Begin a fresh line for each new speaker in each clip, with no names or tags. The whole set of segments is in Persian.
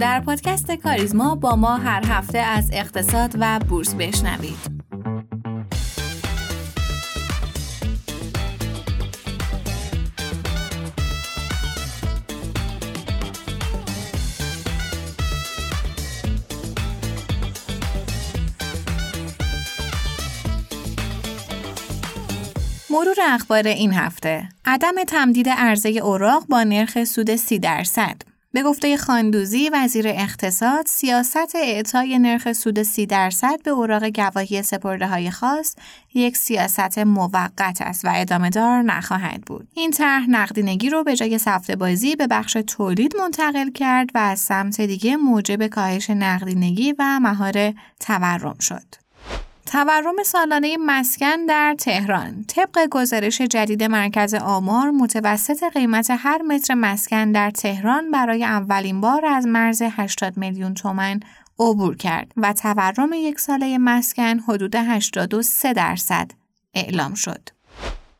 در پادکست کاریزما با ما هر هفته از اقتصاد و بورس بشنوید. مرور اخبار این هفته عدم تمدید عرضه اوراق با نرخ سود 30 درصد به گفته خاندوزی وزیر اقتصاد سیاست اعطای نرخ سود 30 درصد به اوراق گواهی سپرده های خاص یک سیاست موقت است و ادامه دار نخواهد بود. این طرح نقدینگی رو به جای سفته بازی به بخش تولید منتقل کرد و از سمت دیگه موجب کاهش نقدینگی و مهار تورم شد. تورم سالانه مسکن در تهران طبق گزارش جدید مرکز آمار متوسط قیمت هر متر مسکن در تهران برای اولین بار از مرز 80 میلیون تومن عبور کرد و تورم یک ساله مسکن حدود 83 درصد اعلام شد.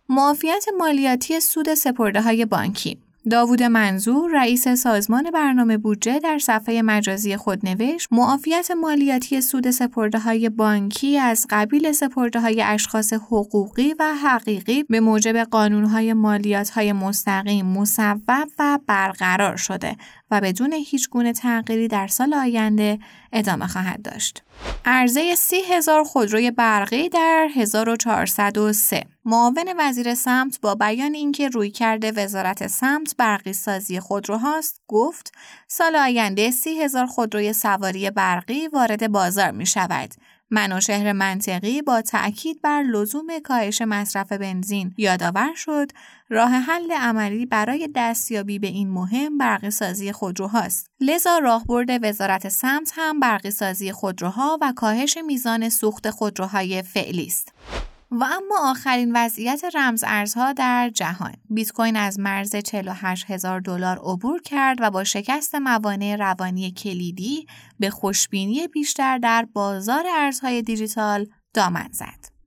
معافیت مالیاتی سود سپرده های بانکی داوود منظور رئیس سازمان برنامه بودجه در صفحه مجازی خود نوشت معافیت مالیاتی سود سپرده های بانکی از قبیل سپرده های اشخاص حقوقی و حقیقی به موجب قانون های مالیات های مستقیم مصوب و برقرار شده. و بدون هیچ گونه تغییری در سال آینده ادامه خواهد داشت. عرضه سی هزار خودروی برقی در 1403 معاون وزیر سمت با بیان اینکه روی کرده وزارت سمت برقی سازی خودروهاست گفت سال آینده سی هزار خودروی سواری برقی وارد بازار می شود و شهر منطقی با تأکید بر لزوم کاهش مصرف بنزین یادآور شد راه حل عملی برای دستیابی به این مهم برقی سازی خودروهاست. لذا راهبرد وزارت سمت هم برقی سازی خودروها و کاهش میزان سوخت خودروهای فعلی است. و اما آخرین وضعیت رمز ارزها در جهان بیت کوین از مرز 48 هزار دلار عبور کرد و با شکست موانع روانی کلیدی به خوشبینی بیشتر در بازار ارزهای دیجیتال دامن زد.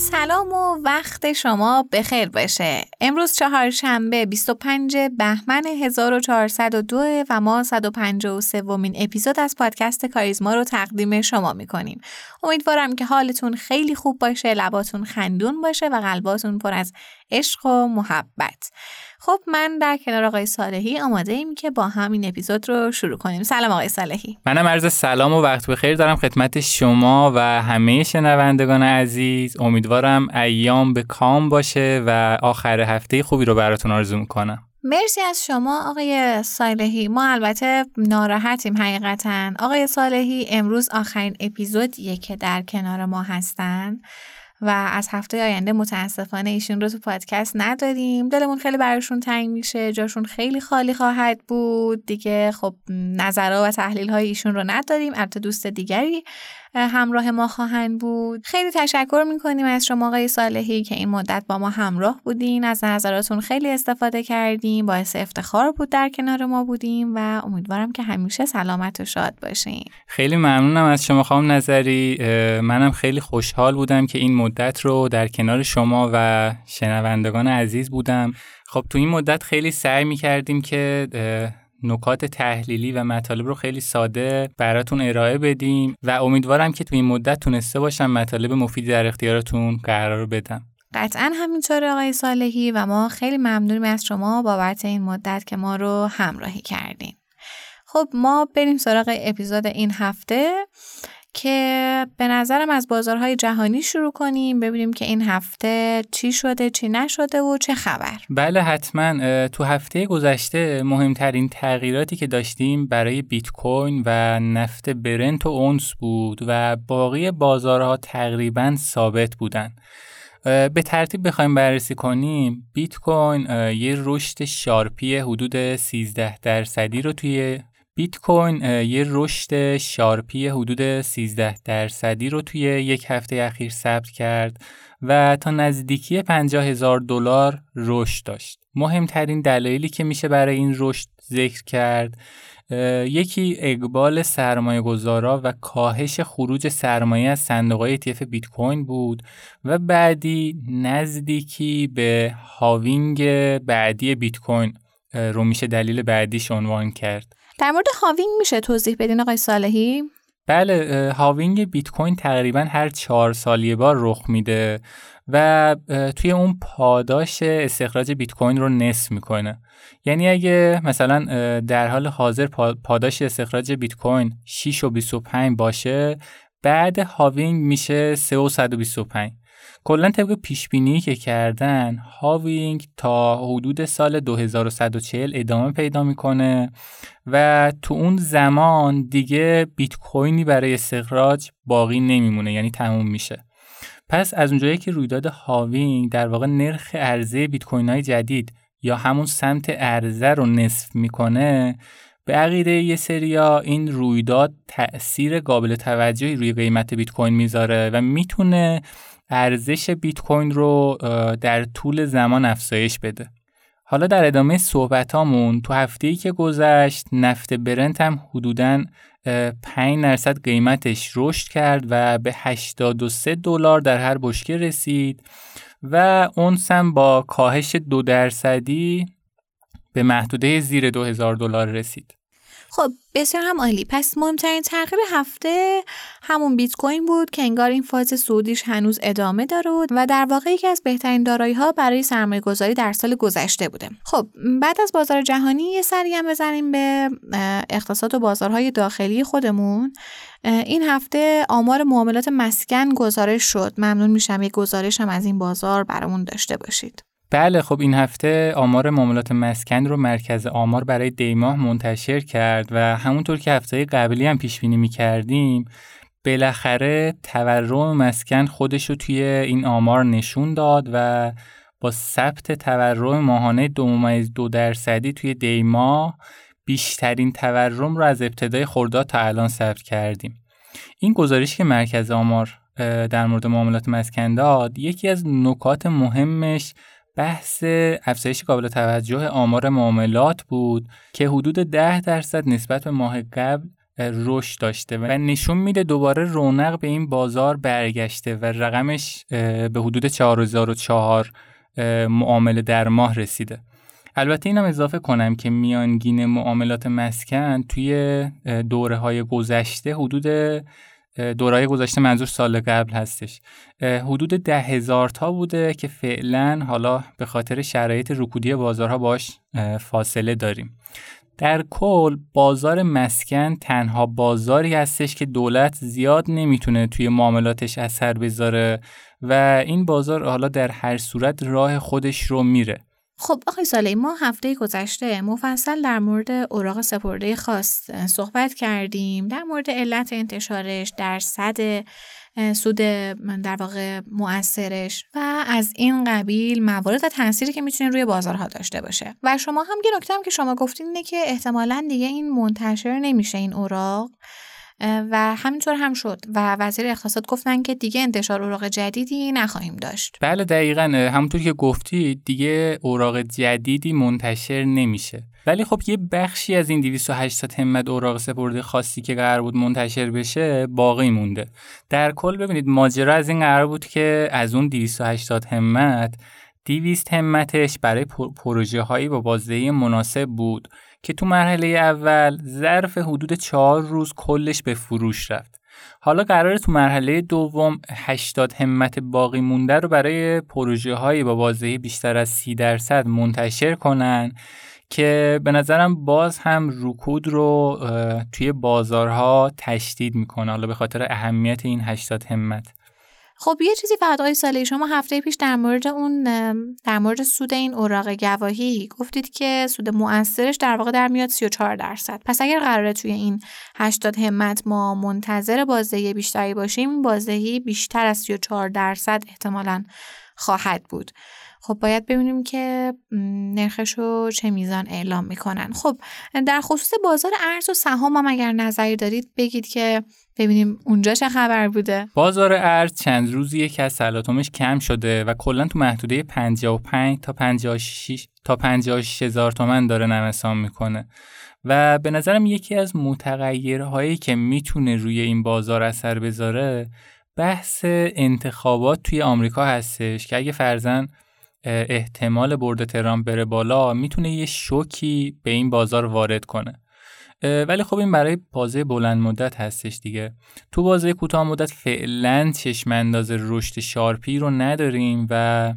سلام و وقت شما بخیر باشه. امروز چهارشنبه 25 بهمن 1402 و ما 153 ومین اپیزود از پادکست کاریزما رو تقدیم شما می‌کنیم. امیدوارم که حالتون خیلی خوب باشه، لباتون خندون باشه و قلباتون پر از عشق و محبت. خب من در کنار آقای صالحی آماده ایم که با هم این اپیزود رو شروع کنیم. سلام آقای صالحی.
منم عرض سلام و وقت بخیر دارم خدمت شما و همه شنوندگان عزیز. امیدوارم ایام به کام باشه و آخر هفته خوبی رو براتون آرزو می‌کنم.
مرسی از شما آقای صالحی. ما البته ناراحتیم حقیقتا. آقای صالحی امروز آخرین اپیزودیه که در کنار ما هستن. و از هفته آینده متاسفانه ایشون رو تو پادکست نداریم. دلمون خیلی براشون تنگ میشه جاشون خیلی خالی خواهد بود. دیگه خب نظرها و تحلیل های ایشون رو نداریم. البته دوست دیگری همراه ما خواهند بود. خیلی تشکر می‌کنیم از شما آقای صالحی که این مدت با ما همراه بودین. از نظراتون خیلی استفاده کردیم. باعث افتخار بود در کنار ما بودیم و امیدوارم که همیشه سلامت و شاد باشین.
خیلی ممنونم از شما خواهم نظری. منم خیلی خوشحال بودم که این مدت رو در کنار شما و شنوندگان عزیز بودم. خب تو این مدت خیلی سعی می‌کردیم که نکات تحلیلی و مطالب رو خیلی ساده براتون ارائه بدیم و امیدوارم که تو این مدت تونسته باشم مطالب مفیدی در اختیارتون قرار بدم.
قطعا همینطور آقای صالحی و ما خیلی ممنونیم از شما بابت این مدت که ما رو همراهی کردین. خب ما بریم سراغ اپیزود این هفته. که به نظرم از بازارهای جهانی شروع کنیم ببینیم که این هفته چی شده چی نشده و چه خبر.
بله حتما. تو هفته گذشته مهمترین تغییراتی که داشتیم برای بیت کوین و نفت برنت و اونس بود و باقی بازارها تقریبا ثابت بودن. به ترتیب بخوایم بررسی کنیم بیت کوین یه رشد sharp ی حدود 13 درصدی رو توی بیت کوین یه رشد sharp ی حدود 13 درصدی رو توی یک هفته اخیر ثبت کرد و تا نزدیکی 50 هزار دلار رشد داشت. مهمترین دلایلی که میشه برای این رشد ذکر کرد یکی اقبال سرمایه گذارا و کاهش خروج سرمایه از صندوق ETF بیت کوین بود و بعدی نزدیکی به halving بعدی بیت کوین رو میشه دلیل بعدیش عنوان کرد
در مورد halving میشه توضیح بدین آقای صالحی؟
بله halving بیت کوین تقریبا هر چهار سال یه بار رخ میده و توی اون پاداش استخراج بیت کوین رو نصف می‌کنه. یعنی اگه مثلا در حال حاضر پاداش استخراج بیت کوین 6 و 25 باشه بعد halving میشه 3 و 125 کلا طبق پیش بینی که کردن halving تا حدود سال 2140 ادامه پیدا می‌کنه و تو اون زمان دیگه بیت کوینی برای استخراج باقی نمیمونه یعنی تموم میشه. پس از اونجایی که رویداد halving در واقع نرخ عرضه بیت کوین های جدید یا همون سمت عرضه رو نصف می‌کنه به عقیده یه سریا این رویداد تأثیر قابل توجهی روی قیمت بیت کوین می‌ذاره و می‌تونه ارزش بیت کوین رو در طول زمان افزایش بده حالا در ادامه صحبتامون تو هفته ای که گذشت نفت برنت هم حدوداً 5 درصد قیمتش رشد کرد و به 83 دلار در هر بشکه رسید و اونس هم با کاهش دو درصدی به محدوده زیر 2000 دلار رسید.
خب بسیار هم عالی. پس مهمترین تغییر هفته همون بیت کوین بود که انگار این فاز سودیش هنوز ادامه داره و در واقع یکی از بهترین دارایی ها برای سرمایه گذاری در سال گذشته بوده. خب بعد از بازار جهانی یه سری هم بزنیم به اقتصاد و بازارهای داخلی خودمون. این هفته آمار معاملات مسکن گزارش شد. ممنون میشم یک گزارش هم از این بازار برامون داشته باشید.
بله خب این هفته آمار معاملات مسکن رو مرکز آمار برای دیماه منتشر کرد و همونطور که هفته قبلی هم پیش بینی می‌کردیم بالاخره تورم مسکن خودش رو توی این آمار نشون داد و با ثبت تورم ماهانه دو دو درصدی توی دیما بیشترین تورم رو از ابتدای خرداد تا الان ثبت کردیم. این گزارش که مرکز آمار در مورد معاملات مسکن داد یکی از نکات مهمش بحث افزایش قابل توجه آمار معاملات بود که حدود 10 درصد نسبت به ماه قبل رشد داشته و نشون میده دوباره رونق به این بازار برگشته و رقمش به حدود 4004 معامله در ماه رسیده. البته اینم اضافه کنم که میانگین معاملات مسکن توی دوره های گذشته حدود دورای گذشته منظور سال قبل هستش. حدود ده هزار تا بوده که فعلا حالا به خاطر شرایط رکودی بازارها باش فاصله داریم. در کل بازار مسکن تنها بازاری هستش که دولت زیاد نمی‌تونه توی معاملاتش اثر بذاره و این بازار حالا در هر صورت راه خودش رو میره.
خب آقای سالی ما هفته گذشته مفصل در مورد اوراق سپرده خاص صحبت کردیم در مورد علت انتشارش در صد سود در واقع مؤثرش و از این قبیل موارد و تاثیری که می‌تونه روی بازارها داشته باشه. و شما هم یه نکته که شما گفتین اینه که احتمالا دیگه این منتشر نمیشه این اوراق. و همینطور هم شد و وزیر اقتصاد گفتن که دیگه انتشار اوراق جدیدی نخواهیم داشت.
بله دقیقا. همونطور که گفتی دیگه اوراق جدیدی منتشر نمیشه. ولی خب یه بخشی از این 280 همت اوراق سپرده خاصی که قرار بود منتشر بشه باقی مونده. در کل ببینید ماجرا از این قرار بود که از اون 280 همت 200 همتش برای پروژه هایی با بازدهی مناسب بود. که تو مرحله اول ظرف حدود چهار روز کلش به فروش رفت. حالا قراره تو مرحله دوم 80 همت باقی مونده رو برای پروژه های با بازدهی بیشتر از 30 درصد منتشر کنن که به نظرم باز هم رکود رو توی بازارها تشدید می‌کنه. حالا به خاطر اهمیت این 80 همت.
خب یه چیزی فقط آقای سالی شما هفته پیش در مورد اون در مورد سود این اوراق گواهی گفتید که سود مؤثرش در واقع در میاد 34 درصد. پس اگر قراره توی این 80 همت ما منتظر بازدهی بیشتری باشیم بازدهی بیشتر از 34 درصد احتمالا خواهد بود. خب باید ببینیم که نرخش رو چه میزان اعلام می‌کنن. خب در خصوص بازار ارز و سهام هم اگر نظری دارید بگید که ببینیم اونجا چه خبر بوده.
بازار ارز چند روزیه که از تلاطمش کم شده و کلا تو محدوده 55 تا 56 تا 56 هزار تومن داره نمسان می‌کنه. و به نظرم یکی از متغیرهایی که می‌تونه روی این بازار اثر بذاره بحث انتخابات توی آمریکا هستش که اگه فرزن احتمال برد ترامپ بره بالا می‌تونه یه شوکی به این بازار وارد کنه. ولی خب این برای بازه بلند مدت هستش دیگه. تو بازه کوتاه مدت فعلا چشم انداز رشد شارپی رو نداریم و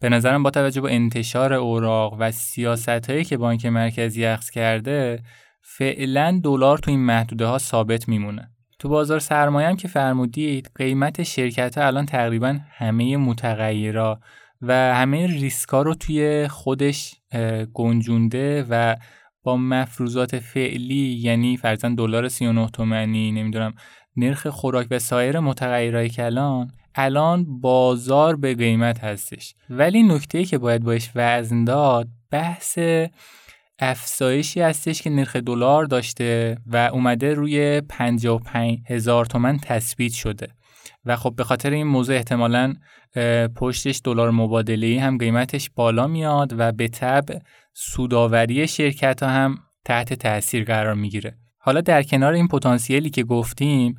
به نظرم با توجه به انتشار اوراق و سیاست هایی که بانک مرکزی اخذ کرده فعلا دلار تو این محدوده ها ثابت میمونه. تو بازار سرمایه هم که فرمودید قیمت شرکت ها الان تقریبا همه متغیرا و همه ریسکا رو توی خودش گنجونده و با مفروضات فعلی یعنی فرزن دلار 39 تومنی نمی‌دونم نرخ خوراک و سایر متغیرهای کلان الان بازار به قیمت هستش. ولی نکته که باید باش وزن داد بحث افزایشی هستش که نرخ دلار داشته و اومده روی 55 هزار تومن تثبیت شده. و خب به خاطر این موضوع احتمالا پشتش دلار مبادله هم قیمتش بالا میاد و به طب سوداوری شرکت ها هم تحت تاثیر قرار می‌گیره. حالا در کنار این پتانسیلی که گفتیم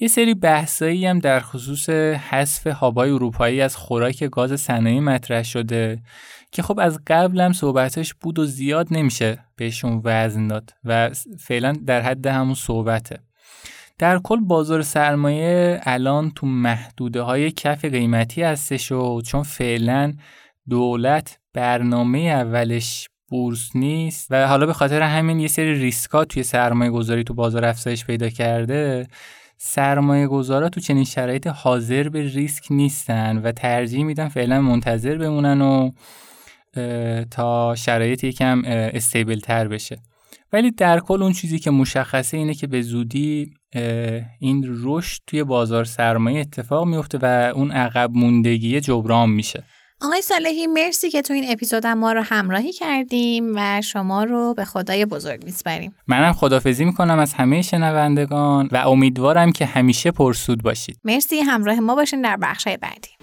یه سری بحثایی هم در خصوص حذف هابای اروپایی از خوراک گاز صنایعی مطرح شده که خب از قبل هم صحبتش بود و زیاد نمیشه بهشون وزن داد و فعلا در حد همون صحبته. در کل بازار سرمایه الان تو محدوده های کف قیمتی هستش و چون فعلا دولت برنامه اولش بورس نیست و حالا به خاطر همین یه سری ریسکا توی سرمایه گذاری تو بازار افزایش پیدا کرده سرمایه گذارا تو چنین شرایط حاضر به ریسک نیستن و ترجیح میدن فعلا منتظر بمونن و تا شرایط یکم استیبل تر بشه. ولی در کل اون چیزی که مشخصه اینه که به زودی این رشد توی بازار سرمایه اتفاق میفته و اون عقب موندگی جبران میشه.
آقای صالحی مرسی که تو این اپیزود ما رو همراهی کردیم و شما رو به خدای بزرگ میسپریم
منم خدافزی می‌کنم از همه شنوندگان و امیدوارم که همیشه پرسود باشید.
مرسی همراه ما باشین در بخشای بعدی.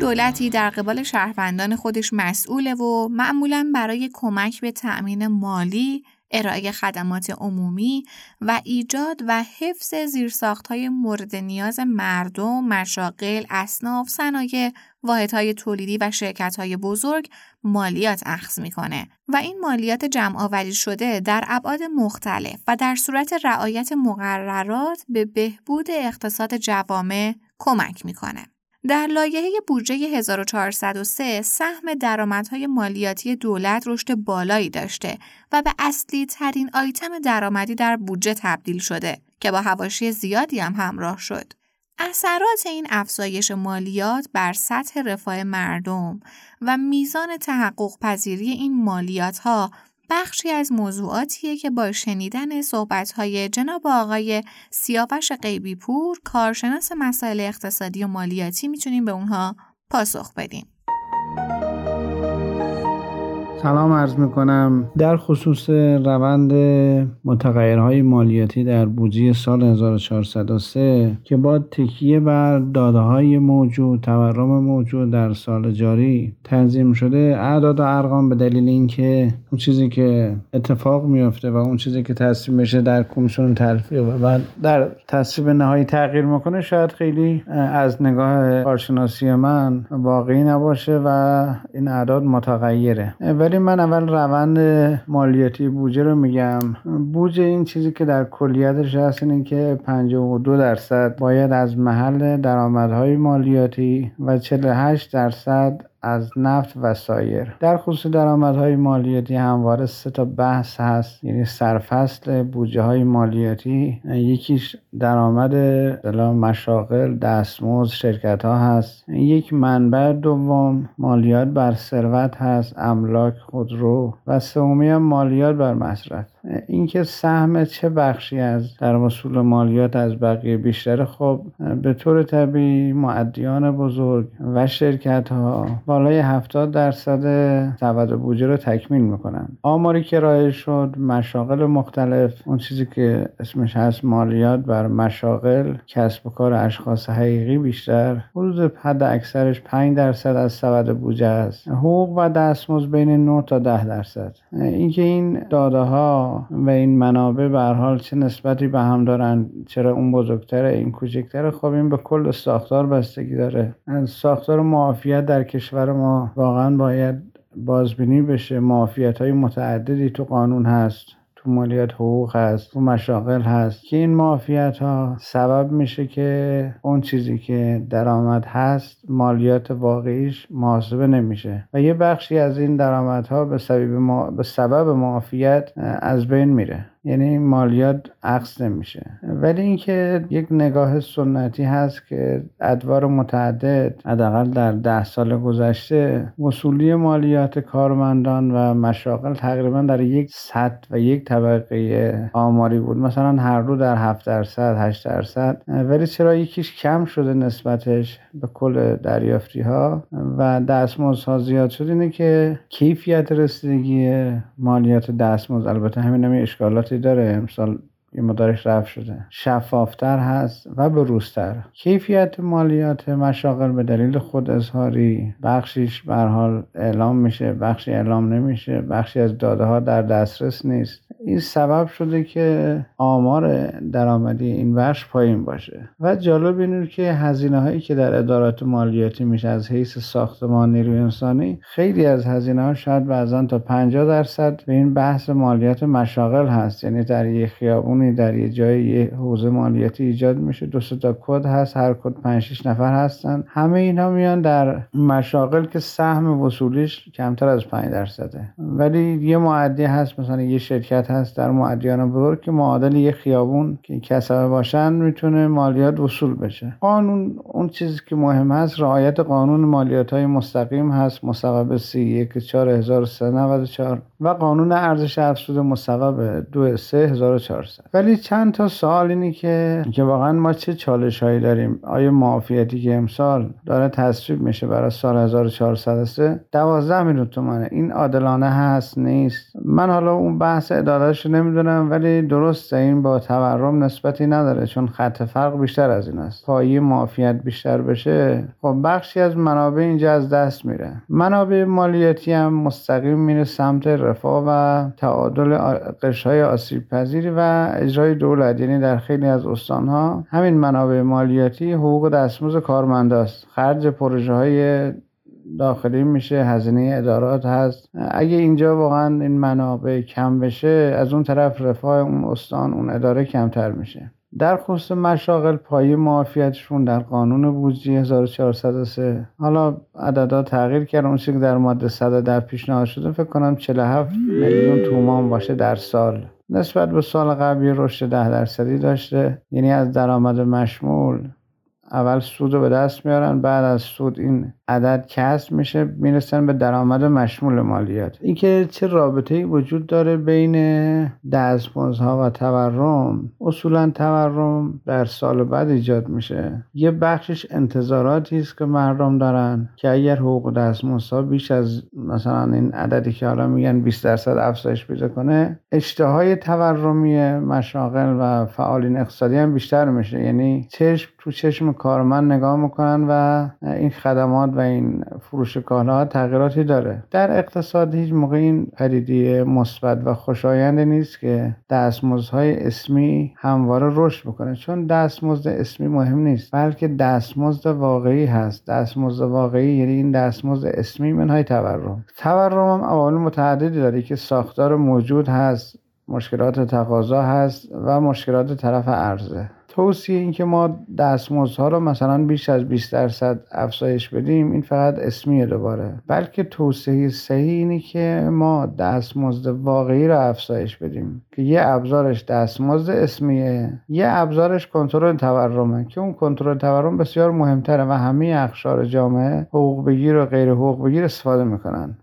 دولتی در قبال شهروندان خودش مسئوله و معمولا برای کمک به تأمین مالی، ارائه خدمات عمومی و ایجاد و حفظ زیرساختهای مورد نیاز مردم، مشاغل، اصناف، صنایع، واحدهای تولیدی و شرکتهای بزرگ مالیات اخذ می‌کنه و این مالیات جمع شده در ابعاد مختلف و در صورت رعایت مقررات به بهبود اقتصاد جوامع کمک می‌کنه. در لایحه بودجه 1403 سهم درآمدهای مالیاتی دولت رشد بالایی داشته و به اصلی ترین آیتم درآمدی در بودجه تبدیل شده که با هواشی زیادی هم همراه شد. اثرات این افزایش مالیات بر سطح رفاه مردم و میزان تحقق پذیری این مالیات ها بخشی از موضوعاتیه که با شنیدن صحبتهای جناب آقای سیاوش قیبی پور کارشناس مسائل اقتصادی و مالیاتی می‌تونیم به اونها پاسخ بدیم.
سلام عرض می‌کنم. در خصوص روند متغیرهای مالیاتی در بودجه سال 1403 که با تکیه بر داده های موجود تورم موجود در سال جاری تنظیم شده اعداد و ارقام به دلیل اینکه اون چیزی که اتفاق میافته و اون چیزی که تصویب میشه در کمیسیون تلفیق و در تصویب نهایی تغییر می‌کنه شاید خیلی از نگاه کارشناسی من واقعی نباشه و این اعداد متغیره. ولی من اول روند مالیاتی بودجه رو میگم. بودجه این چیزی که در کلیتش هست اینه که 52 درصد باید از محل درآمدهای مالیاتی و 48 درصد از نفت و سایر. در خصوص درآمدهای مالیاتی همواره سه تا بحث هست یعنی سرفصل بودجه های مالیاتی. یکیش درآمد مشاغل دستمزد شرکت ها هست. یک منبع دوم مالیات بر ثروت هست املاک خودرو. و سومی مالیات بر مصرف. اینکه سهم چه بخشی از در وصول مالیات از بقیه بیشتر خب به طور طبیعی معدیان بزرگ و شرکت ها بالای 70 درصد سبد بودجه رو تکمیل می‌کنن. آماری که رایج شد مشاغل مختلف اون چیزی که اسمش هست مالیات بر مشاغل کسب و کار اشخاص حقیقی بیشتر حدود حد اکثرش 5 درصد از سبد بودجه است. حقوق و دستمزد بین 9 تا 10 درصد. اینکه این داده ها و این منابع به حال چه نسبتی به هم دارن چرا اون بزرگتره این کوچکتره خب این به کل ساختار بستگی داره. ساختار معافیت در کشور ما واقعا باید بازبینی بشه. معافیت های متعددی تو قانون هست. تو مالیات حقوق هست تو مشاغل هست. که این معافیت ها سبب میشه که اون چیزی که درآمد هست مالیات واقعیش محاسبه نمیشه. و یه بخشی از این درآمدها به سبب, ما... به سبب معافیت از بین میره. یعنی مالیات عکس نمیشه. ولی اینکه یک نگاه سنتی هست که ادوار متعدد حداقل در ده سال گذشته وصولی مالیات کارمندان و مشاغل تقریبا در یک سطح و یک طبقه آماری بود. مثلا هر رو در 7 درصد 8 درصد. ولی چرا یکیش کم شده نسبتش به کل دریافتی ها و دستمزدها زیاد شد اینه که کیفیت رسیدگی مالیات دستمزد. البته همین هم اشکالات داره. امسال این مدارش رفت شده. شفافتر هست و بروزتر کیفیت مالیات مشاغل به دلیل خود اظهاری. بخشیش بر حال اعلام میشه. بخشی اعلام نمیشه. بخشی از داده ها در دسترس نیست. این سبب شده که آمار درآمدی این بخش پایین باشه. و جالب اینه که هزینه هایی که در ادارات مالیاتی میشه از حیث ساختمان نیروی انسانی خیلی از هزینه ها شاید بعضا تا 50 درصد به این بحث مالیات مشاغل هست. یعنی در یه خیابونی در یه جای یه حوزه مالیاتی ایجاد میشه. دو تا کد هست هر کد 5 6 نفر هستن. همه اینها میان در مشاغل که سهم وصولیش کمتر از 5 درصده. ولی یه معدی هست مثلا یه شرکت هست در معدیان بزرگ که معادل یه خیابون که کسبه باشن می‌تونه مالیات وصول بشه. قانون اون چیزی که مهم هست رعایت قانون مالیات های مستقیم هست. مصوبه سی یک چار و قانون ارزش افزود مصوب دو سه هزار ولی چند تا سوال اینی که که واقعا ما چه چالش هایی داریم؟ آیا معافیتی که امسال داره تصویب میشه برای سال 1403 12 میلیون تومنه این عادلانه هست؟ نیست. من حالا اون بحث عدالتش نمی‌دونم ولی درسته این با تورم نسبتی نداره چون خط فرق بیشتر از این است. پایی معافیت بیشتر بشه خب بخشی از منابع اینجا از دست میره. منابع مالیاتی هم مستقیم میره سمت رفاه و تعادل قشرهای آسیب پذیری و اجرای دولت. یعنی در خیلی از استانها همین منابع مالیاتی حقوق دستمزد کارمنداست خرج پروژه های داخلی میشه هزینه ادارات هست. اگه اینجا واقعا این منابع کم بشه از اون طرف رفاه اون استان اون اداره کمتر میشه. در خصوص مشاغل پای معافیتشون در قانون بودجه 1403 حالا عددا تغییر کرد اون که در ماده 100 در پیشنهاد شده فکر کنم 47 میلیون تومان باشه در سال. نسبت به سال قبلی رشد ده درصدی داشته. یعنی از درآمد مشمول اول سود رو به دست میارن بعد از سود این عدد کسب میشه می‌رسن به درآمد مشمول مالیات. اینکه چه رابطه ای وجود داره بین دستمزدها و تورم؟ اصولا تورم در سال بعد ایجاد میشه. یه بخشش انتظاراتی است که مردم دارن که اگر حقوق دستمزدها بیش از مثلا این عددی که حالا میگن 20 درصد افزایش پیدا کنه اشتهای تورمی مشاغل و فعالین اقتصادی هم بیشتر میشه. یعنی چشم تو چشم کارمند نگاه می‌کنن و این خدمات و این فروش کالاها تغییراتی داره. در اقتصاد هیچ موقع این پدیده مثبت و خوشایند نیست که دستمزدهای اسمی همواره رشد بکنه چون دستمزد اسمی مهم نیست بلکه دستمزد واقعی هست. دستمزد واقعی یعنی این دستمزد اسمی منهای تورم. تورم هم عوامل متعددی داره که ساختار موجود هست مشکلات تقاضا هست و مشکلات طرف عرضه توصیه این که ما دستمزدها رو مثلا بیش از 20 درصد افزایش بدیم این فقط اسمیه دوباره. بلکه توصیه صحیح اینه که ما دستمزد واقعی رو افزایش بدیم که یه ابزارش دستمزد اسمیه یه ابزارش کنترل تورمه که اون کنترل تورم بسیار مهمتره و همه اخشار جامعه حقوق بگیر و غیر حقوق بگیر استفاده می‌کنن.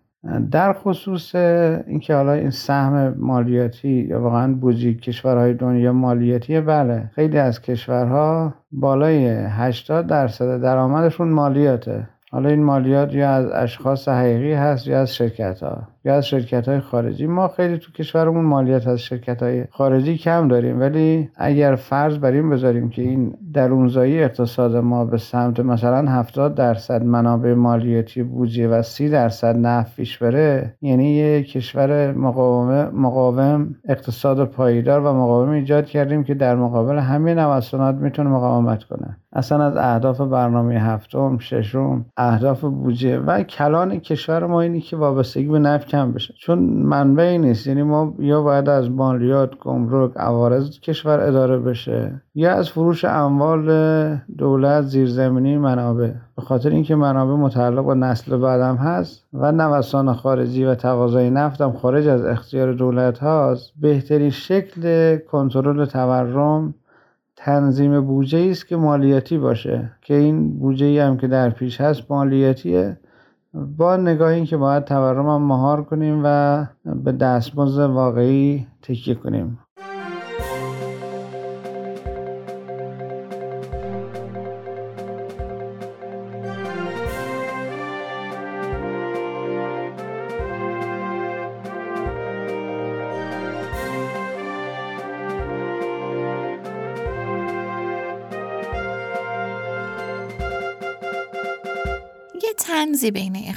در خصوص اینکه حالا این سهم مالیاتی یا واقعا بودجه کشورهای دنیا مالیاتیه بله. خیلی از کشورها بالای 80 درصد درآمدشون مالیاته. حالا این مالیات یا از اشخاص حقیقی هست یا از شرکت ها یا از شرکت های خارجی. ما خیلی تو کشورمون مالیات از شرکت های خارجی کم داریم ولی اگر فرض بر این بذاریم که این درونزایی اقتصاد ما به سمت مثلا 70 درصد منابع مالیاتی بودجه و 30 درصد نفت پیش بره یعنی یه کشور مقاوم مقاوم اقتصاد پایدار و مقاوم ایجاد کردیم که در مقابل همه نوسانات می‌تونه مقاومت کنه. اصلا از اهداف برنامه هفتم ششم اهداف بودجه و کلان کشور ما اینی که وابستگی به نفت کم بشه. چون منبعی نیست. یعنی ما یا باید از مالیات گمرک عوارض کشور اداره بشه یا از فروش اموال دولت زیرزمینی منابع. به خاطر اینکه منابع متعلق به نسل بعدم هست و نوسان خارجی و تقاضای نفت هم خارج از اختیار دولت هاست بهترین شکل کنترل تورم تنظیم بودجه است که مالیاتی باشه. که این بودجه هم که در پیش هست مالیاتیه. با نگاه این که باید تورم هم مهار کنیم و به دستمزد واقعی تکیه کنیم.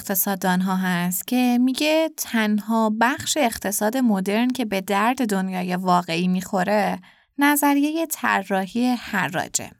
تنزی بین اقتصاددان ها هست که میگه تنها بخش اقتصاد مدرن که به درد دنیای واقعی می‌خوره نظریه طراحی حراجه.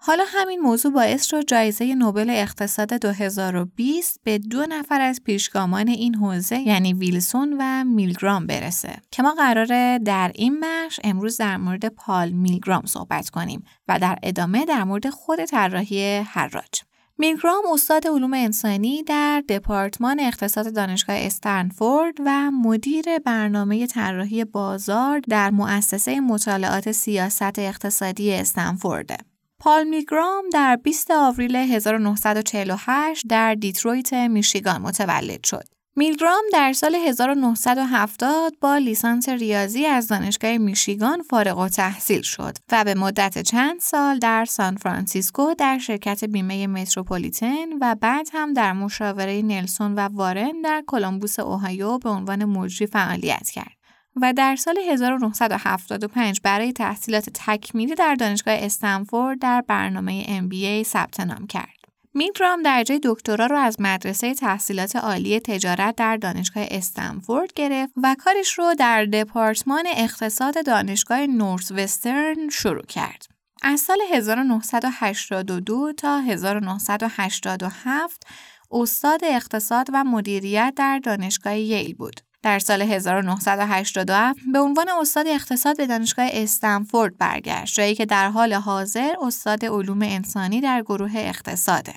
حالا همین موضوع باعث شد جایزه نوبل اقتصاد 2020 به دو نفر از پیشگامان این حوزه یعنی ویلسون و میلگرام برسه که ما قراره در این بخش امروز در مورد پال میلگرام صحبت کنیم و در ادامه در مورد خود طراحی حراج. میلگرام استاد علوم انسانی در دپارتمان اقتصاد دانشگاه استنفورد و مدیر برنامه طراحی بازار در مؤسسه مطالعات سیاست اقتصادی استنفورد. پال میلگرام در 20 آوریل 1948 در دیترویت میشیگان متولد شد. میلگرام در سال 1970 با لیسانس ریاضی از دانشگاه میشیگان فارغ التحصیل شد و به مدت چند سال در سان فرانسیسکو در شرکت بیمه متروپولیتن و بعد هم در مشاوره نلسون و وارن در کلمبوس اوهایو به عنوان مجری فعالیت کرد. و در سال 1975 برای تحصیلات تکمیلی در دانشگاه استنفورد در برنامه MBA ثبت نام کرد. میگرام درجه دکترا رو از مدرسه تحصیلات عالی تجارت در دانشگاه استنفورد گرفت و کارش رو در دپارتمان اقتصاد دانشگاه نورس وسترن شروع کرد. از سال 1982 تا 1987 استاد اقتصاد و مدیریت در دانشگاه ییل بود. در سال 1987 به عنوان استاد اقتصاد به دانشگاه استنفورد برگشت جایی که در حال حاضر استاد علوم انسانی در گروه اقتصاده.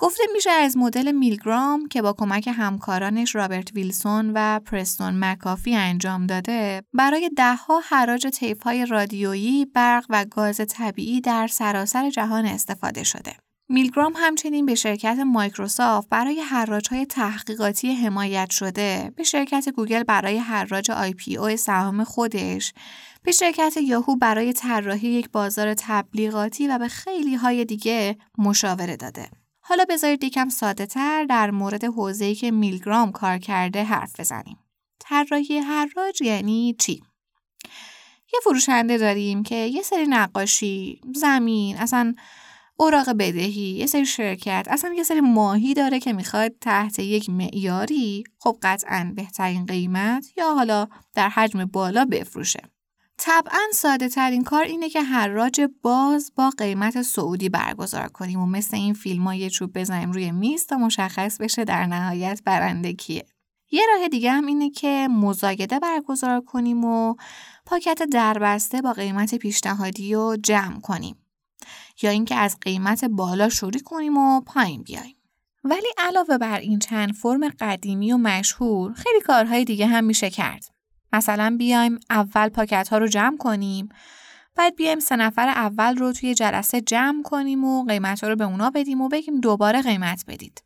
گفته میشه از مدل میلگرام که با کمک همکارانش رابرت ویلسون و پرستون مکافی انجام داده برای دهها حراج های رادیویی، برق و گاز طبیعی در سراسر جهان استفاده شده. میلگرام همچنین به شرکت مایکروسافت برای های تحقیقاتی حمایت شده، به شرکت گوگل برای حراج او سهام خودش، به شرکت یاهو برای طراحی یک بازار تبلیغاتی و به خیلی های دیگه مشاوره داده. حالا بذارید یکم ساده تر در مورد حوزه‌ای که میلگرام کار کرده حرف بزنیم. طراحی حراج یعنی چی؟ یه فروشنده داریم که یه سری نقاشی، زمین، اصلا اوراق بدهی یه سری شرکت اصلا یه سری ماهی داره که می‌خواد تحت یک معیاری خب قطعا بهترین قیمت یا حالا در حجم بالا بفروشه طبعا ساده ترین کار اینه که حراج باز با قیمت سعودی برگزار کنیم و مثل این فیلم ها یه چوب بزنیم روی میز تا مشخص بشه در نهایت برنده کیه. یه راه دیگه هم اینه که مزایده برگزار کنیم و پاکت دربسته با قیمت پیشنهادی رو جمع کنیم. یا اینکه از قیمت بالا شروع کنیم و پایین بیایم. ولی علاوه بر این چند فرم قدیمی و مشهور خیلی کارهای دیگه هم میشه کرد. مثلا بیایم اول پاکت ها رو جمع کنیم بعد بیایم سه نفر اول رو توی جلسه جمع کنیم و قیمت ها رو به اونا بدیم و بگیم دوباره قیمت بدید.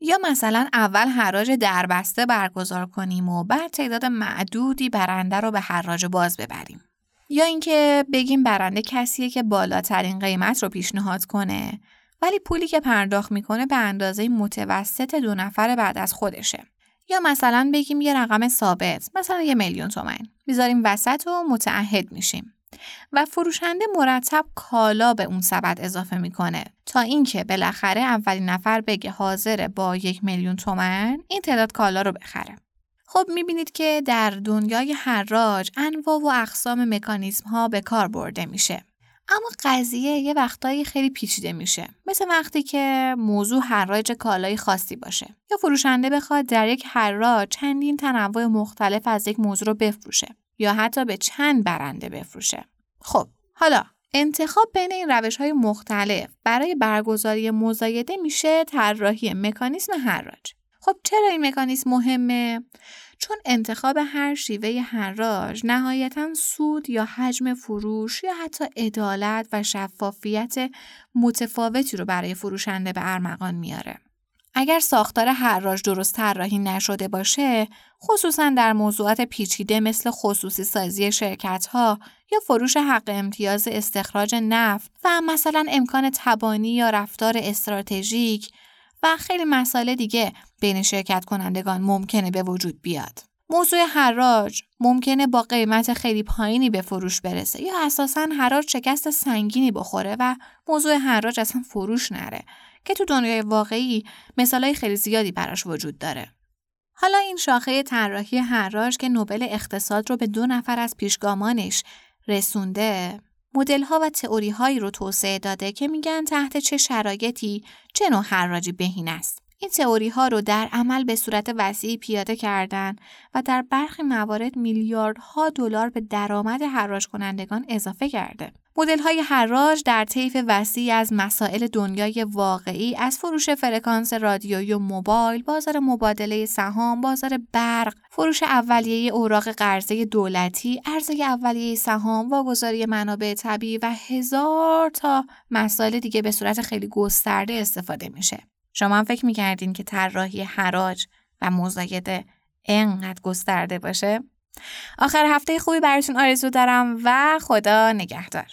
یا مثلا اول حراج دربسته برگزار کنیم و بعد تعداد معدودی برنده رو به حراج باز ببریم. یا اینکه بگیم برنده کسیه که بالاترین قیمت رو پیشنهاد کنه ولی پولی که پرداخت می‌کنه به اندازه متوسط دو نفر بعد از خودشه. یا مثلا بگیم یه رقم ثابت مثلا یه میلیون تومن. بیذاریم وسط و متعهد میشیم. و فروشنده مرتب کالا به اون سبد اضافه می‌کنه. تا اینکه بالاخره اولین نفر بگه حاضر با یک میلیون تومن این تعداد کالا رو بخره. خب می‌بینید که در دنیای حراج انواع و اقسام مکانیزم ها به کار برده میشه. اما قضیه یه وقتایی خیلی پیچیده میشه. مثل وقتی که موضوع حراج کالای خاصی باشه. یا فروشنده بخواد در یک حراج چندین تنوع مختلف از یک موضوع رو بفروشه. یا حتی به چند برنده بفروشه. خب حالا انتخاب بین این روش های مختلف برای برگزاری مزایده میشه طراحی مکانیسم حراج خب چرا این مکانیسم مهمه چون انتخاب هر شیوه حراج نهایتا سود یا حجم فروش یا حتی عدالت و شفافیت متفاوتی رو برای فروشنده به ارمغان میاره. اگر ساختار حراج درست طراحی نشده باشه خصوصا در موضوعات پیچیده مثل خصوصی سازی شرکت ها یا فروش حق امتیاز استخراج نفت و مثلا امکان تبانی یا رفتار استراتژیک و خیلی مسائل دیگه بین شرکت کنندگان ممکنه به وجود بیاد. موضوع حراج ممکنه با قیمت خیلی پایینی به فروش برسه یا اساسا حراج شکست سنگینی بخوره و موضوع حراج اصلا فروش نره که تو دنیای واقعی مثالای خیلی زیادی براش وجود داره. حالا این شاخه طراحی حراج که نوبل اقتصاد رو به دو نفر از پیشگامانش رسونده مدل ها و تئوری هایی رو توسعه داده که میگن تحت چه شرایطی چه نوع حراجی بهین است. این تئوری ها رو در عمل به صورت وسیعی پیاده کردن و در برخی موارد میلیاردها دلار به درآمد حراج کنندگان اضافه کرده. مدل های حراج در طیف وسیعی از مسائل دنیای واقعی از فروش فرکانس رادیویی و موبایل، بازار مبادله سهام، بازار برق، فروش اولیه اوراق قرضه دولتی، عرضه اولیه سهام، واگذاری منابع طبیعی و هزار تا مسائل دیگه به صورت خیلی گسترده استفاده میشه. شما هم فکر می‌کردین که طراحی حراج و مزایده انقدر گسترده باشه؟ آخر هفته خوبی براتون آرزو دارم و خدا نگهدار.